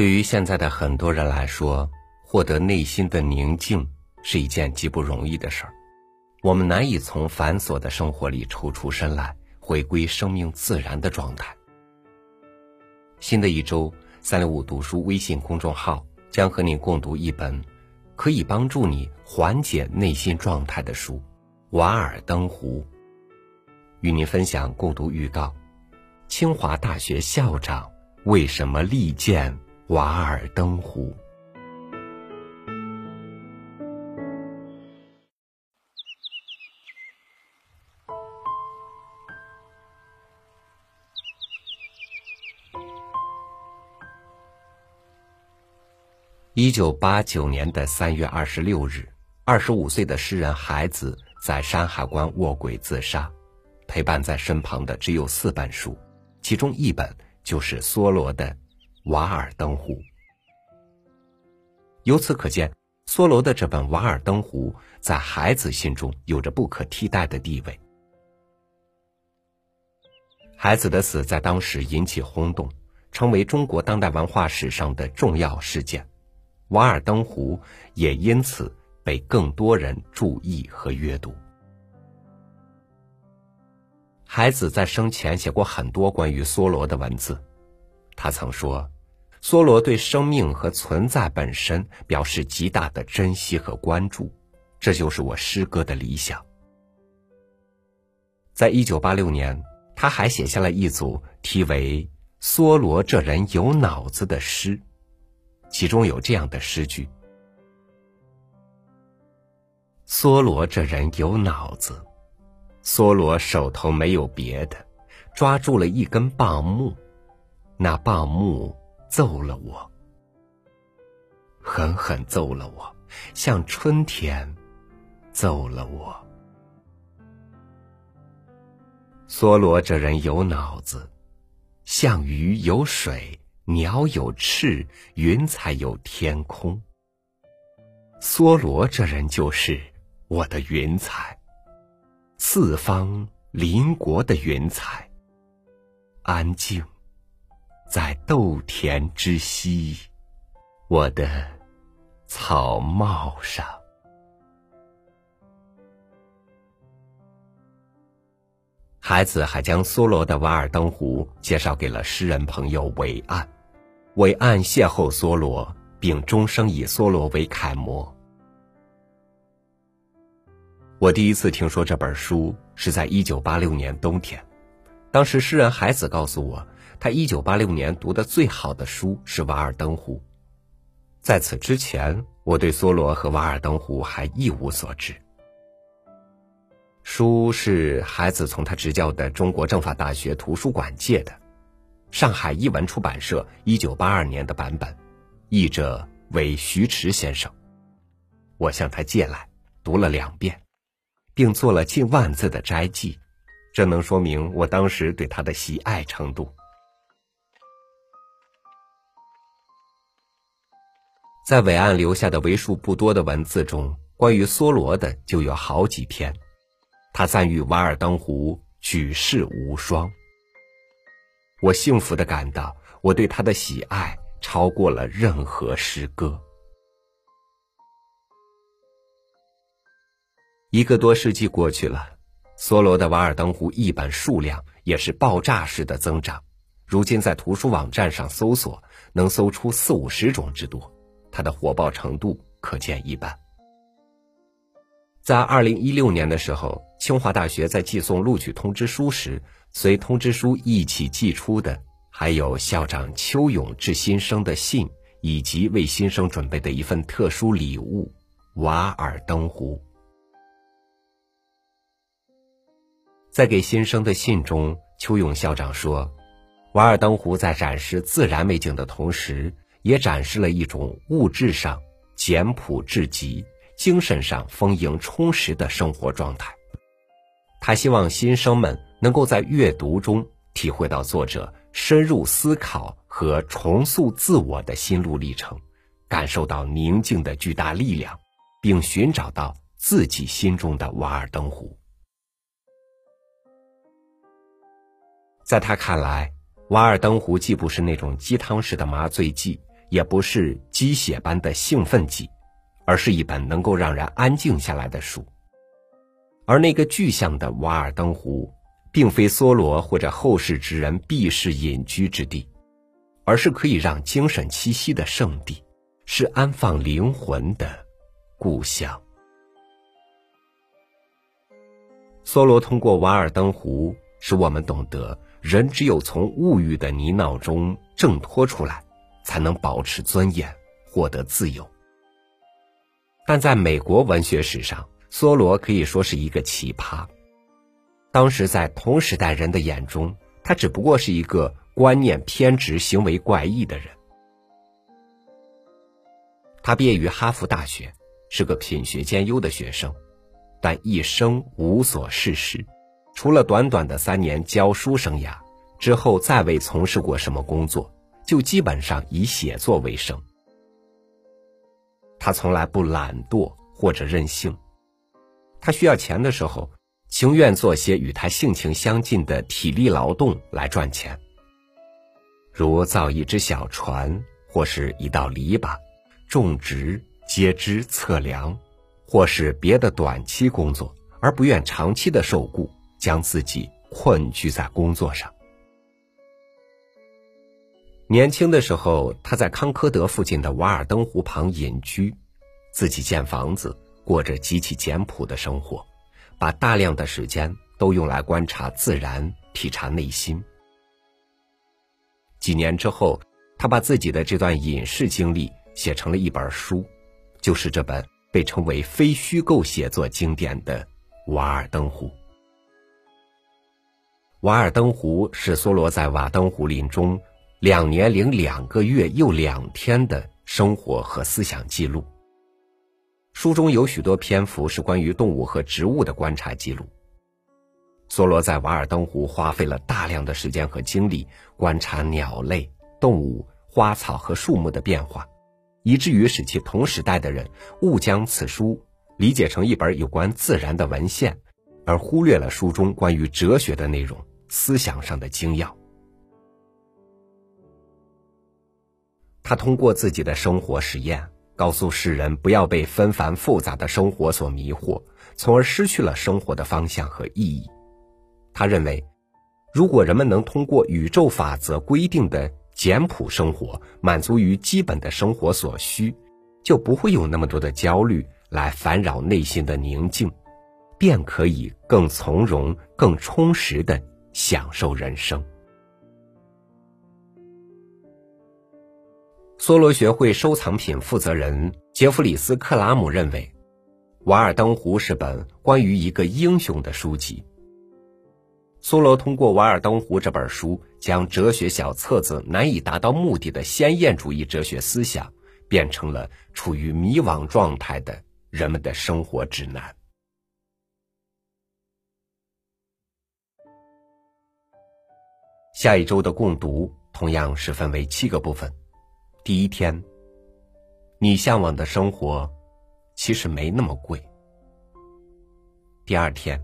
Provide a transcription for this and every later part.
对于现在的很多人来说，获得内心的宁静是一件极不容易的事儿。我们难以从繁琐的生活里抽出身来，回归生命自然的状态。新的一周，三六五读书微信公众号将和你共读一本可以帮助你缓解内心状态的书《瓦尔登湖》。与您分享共读预告：清华大学校长为什么力荐瓦尔登湖？一九八九年的三月二十六日，二十五岁的诗人海子在山海关卧轨自杀。陪伴在身旁的只有四本书，其中一本就是梭罗的《瓦尔登湖》。由此可见，梭罗的这本《瓦尔登湖》在孩子心中有着不可替代的地位。孩子的死在当时引起轰动，成为中国当代文化史上的重要事件，《瓦尔登湖》也因此被更多人注意和阅读。孩子在生前写过很多关于梭罗的文字，他曾说：“梭罗对生命和存在本身表示极大的珍惜和关注，这就是我诗歌的理想。”在一九八六年，他还写下了一组题为《梭罗这人有脑子》的诗，其中有这样的诗句：“梭罗这人有脑子。”梭罗手头没有别的，抓住了一根棒木，那棒木揍了我，狠狠揍了我，像春天揍了我。梭罗这人有脑子，像鱼有水，鸟有翅，云彩有天空。梭罗这人就是我的云彩。四方邻国的云彩，安静，在豆田之西，我的草帽上。孩子还将梭罗的《瓦尔登湖》介绍给了诗人朋友韦岸，韦岸邂逅梭罗，并终生以梭罗为楷模。我第一次听说这本书是在一九八六年冬天，当时诗人海子告诉我，他一九八六年读的最好的书是《瓦尔登湖》。在此之前，我对梭罗和《瓦尔登湖》还一无所知。书是孩子从他执教的中国政法大学图书馆借的，上海译文出版社一九八二年的版本，译者为徐迟先生。我向他借来，读了两遍。并做了近万字的摘记，这能说明我当时对他的喜爱程度。在伟岸留下的为数不多的文字中，关于梭罗的就有好几篇。他赞誉《瓦尔登湖》举世无双。我幸福的感到，我对他的喜爱超过了任何诗歌。一个多世纪过去了，梭罗的《瓦尔登湖》译本数量也是爆炸式的增长。如今在图书网站上搜索，能搜出四五十种之多，它的火爆程度可见一斑。在二零一六年的时候，清华大学在寄送录取通知书时，随通知书一起寄出的，还有校长邱勇致新生的信，以及为新生准备的一份特殊礼物《瓦尔登湖》。在给新生的信中，邱勇校长说：“瓦尔登湖在展示自然美景的同时，也展示了一种物质上简朴至极、精神上丰盈充实的生活状态。他希望新生们能够在阅读中体会到作者深入思考和重塑自我的心路历程，感受到宁静的巨大力量，并寻找到自己心中的瓦尔登湖。”在他看来，《瓦尔登湖》既不是那种鸡汤式的麻醉剂，也不是鸡血般的兴奋剂，而是一本能够让人安静下来的书。而那个具象的瓦尔登湖，并非梭罗或者后世之人避世隐居之地，而是可以让精神栖息的圣地，是安放灵魂的故乡。梭罗通过瓦尔登湖，使我们懂得，人只有从物欲的泥淖中挣脱出来，才能保持尊严，获得自由。但在美国文学史上，梭罗可以说是一个奇葩。当时在同时代人的眼中，他只不过是一个观念偏执、行为怪异的人。他毕业于哈佛大学，是个品学兼优的学生，但一生无所事事，除了短短的三年教书生涯之后，再未从事过什么工作，就基本上以写作为生。他从来不懒惰或者任性。他需要钱的时候，情愿做些与他性情相近的体力劳动来赚钱，如造一只小船，或是一道篱笆，种植、接枝、测量，或是别的短期工作，而不愿长期的受雇，将自己困居在工作上。年轻的时候，他在康科德附近的瓦尔登湖旁隐居，自己建房子。过着极其简朴的生活，把大量的时间都用来观察自然、体察内心。几年之后，他把自己的这段隐士经历写成了一本书，就是这本被称为非虚构写作经典的《瓦尔登湖》。《瓦尔登湖》是梭罗在瓦登湖林中两年零两个月又两天的生活和思想记录。书中有许多篇幅是关于动物和植物的观察记录。梭罗在瓦尔登湖花费了大量的时间和精力观察鸟类、动物、花草和树木的变化，以至于使其同时代的人误将此书理解成一本有关自然的文献，而忽略了书中关于哲学的内容、思想上的精要。他通过自己的生活实验。告诉世人不要被纷繁复杂的生活所迷惑，从而失去了生活的方向和意义。他认为，如果人们能通过宇宙法则规定的简朴生活，满足于基本的生活所需，就不会有那么多的焦虑来烦扰内心的宁静，便可以更从容、更充实的享受人生。梭罗学会收藏品负责人杰弗里斯·克拉姆认为，《瓦尔登湖》是本关于一个英雄的书籍。梭罗通过《瓦尔登湖》这本书，将哲学小册子难以达到目的的先验主义哲学思想，变成了处于迷惘状态的人们的生活指南。下一周的共读同样是分为七个部分。第一天，你向往的生活其实没那么贵。第二天，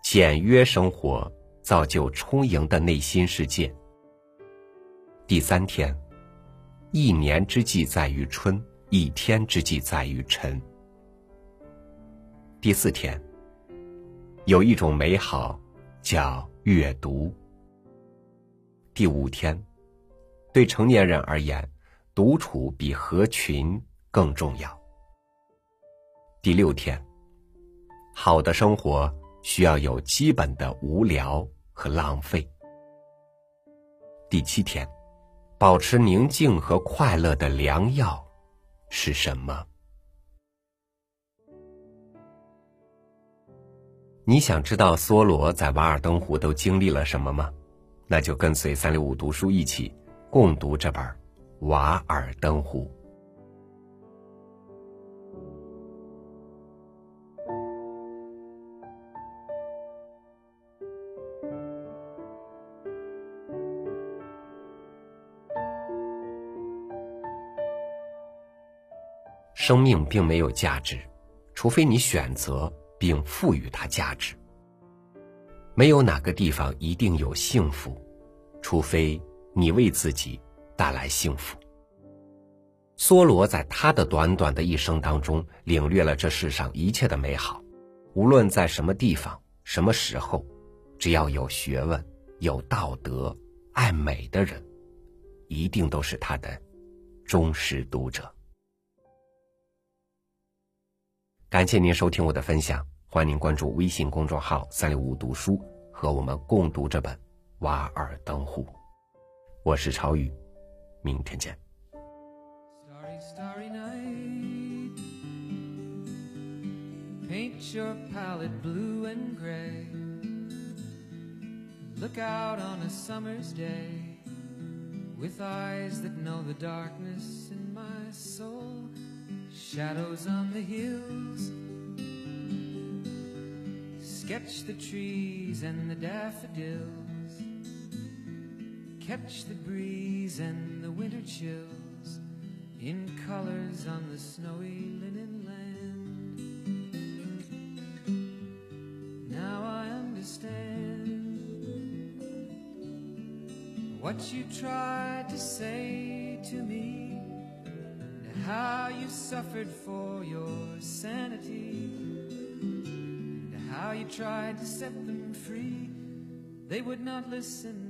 简约生活造就充盈的内心世界。第三天，一年之计在于春，一天之计在于晨。第四天，有一种美好叫阅读。第五天，对成年人而言。独处比合群更重要。第六天，好的生活需要有基本的无聊和浪费。第七天，保持宁静和快乐的良药是什么？你想知道梭罗在瓦尔登湖都经历了什么吗？那就跟随三六五读书一起共读这本。瓦尔登湖，生命并没有价值，除非你选择并赋予它价值。没有哪个地方一定有幸福，除非你为自己。带来幸福。梭罗在他的短短的一生当中，领略了这世上一切的美好。无论在什么地方、什么时候，只要有学问、有道德、爱美的人，一定都是他的忠实读者。感谢您收听我的分享，欢迎您关注微信公众号“三六五读书”，和我们共读这本《瓦尔登湖》。我是朝雨，明天见。Paint your palette blue and gray. Look out on a summer's day with eyes that know the darkness in my soul. Shadows on the hills. Sketch the trees and the daffodils. Catch the breeze and the winter chills in colors on the snowy linen land. Now I understand what you tried to say to me, and how you suffered for your sanity, and how you tried to set them free. They would not listen,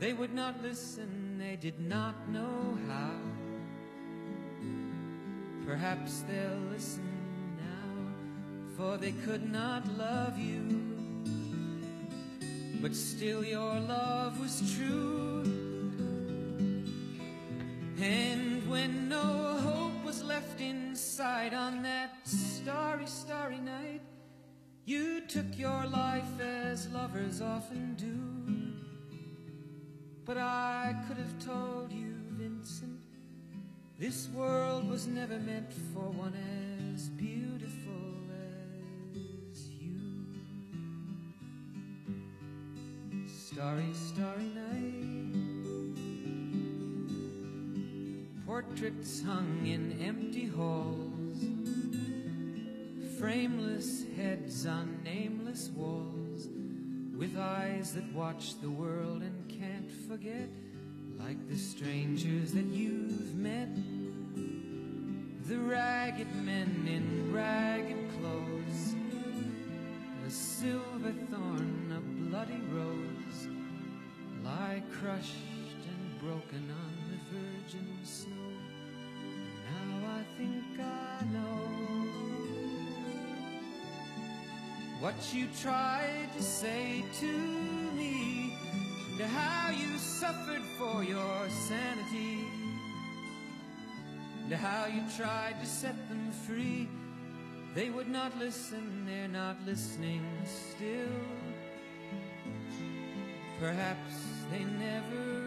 They would not listen, they did not know how. Perhaps they'll listen now, for they could not love you but still your love was true. And when no hope was left inside on that starry, starry night, you took your life as lovers often do. But I could have told you, Vincent, this world was never meant for one as beautiful as you. starry, starry night. Portraits hung in empty halls, frameless heads on nameless walls, with eyes that watch the world and can't forget, like the strangers that you've met. The ragged men in ragged clothes, a silver thorn, a bloody rose lie crushed and broken on the virgin snow. Now I think I know what you tried to say to me, and how you suffered for your sanity, and how you tried to set them free. They would not listen, they're not listening still. Perhaps they never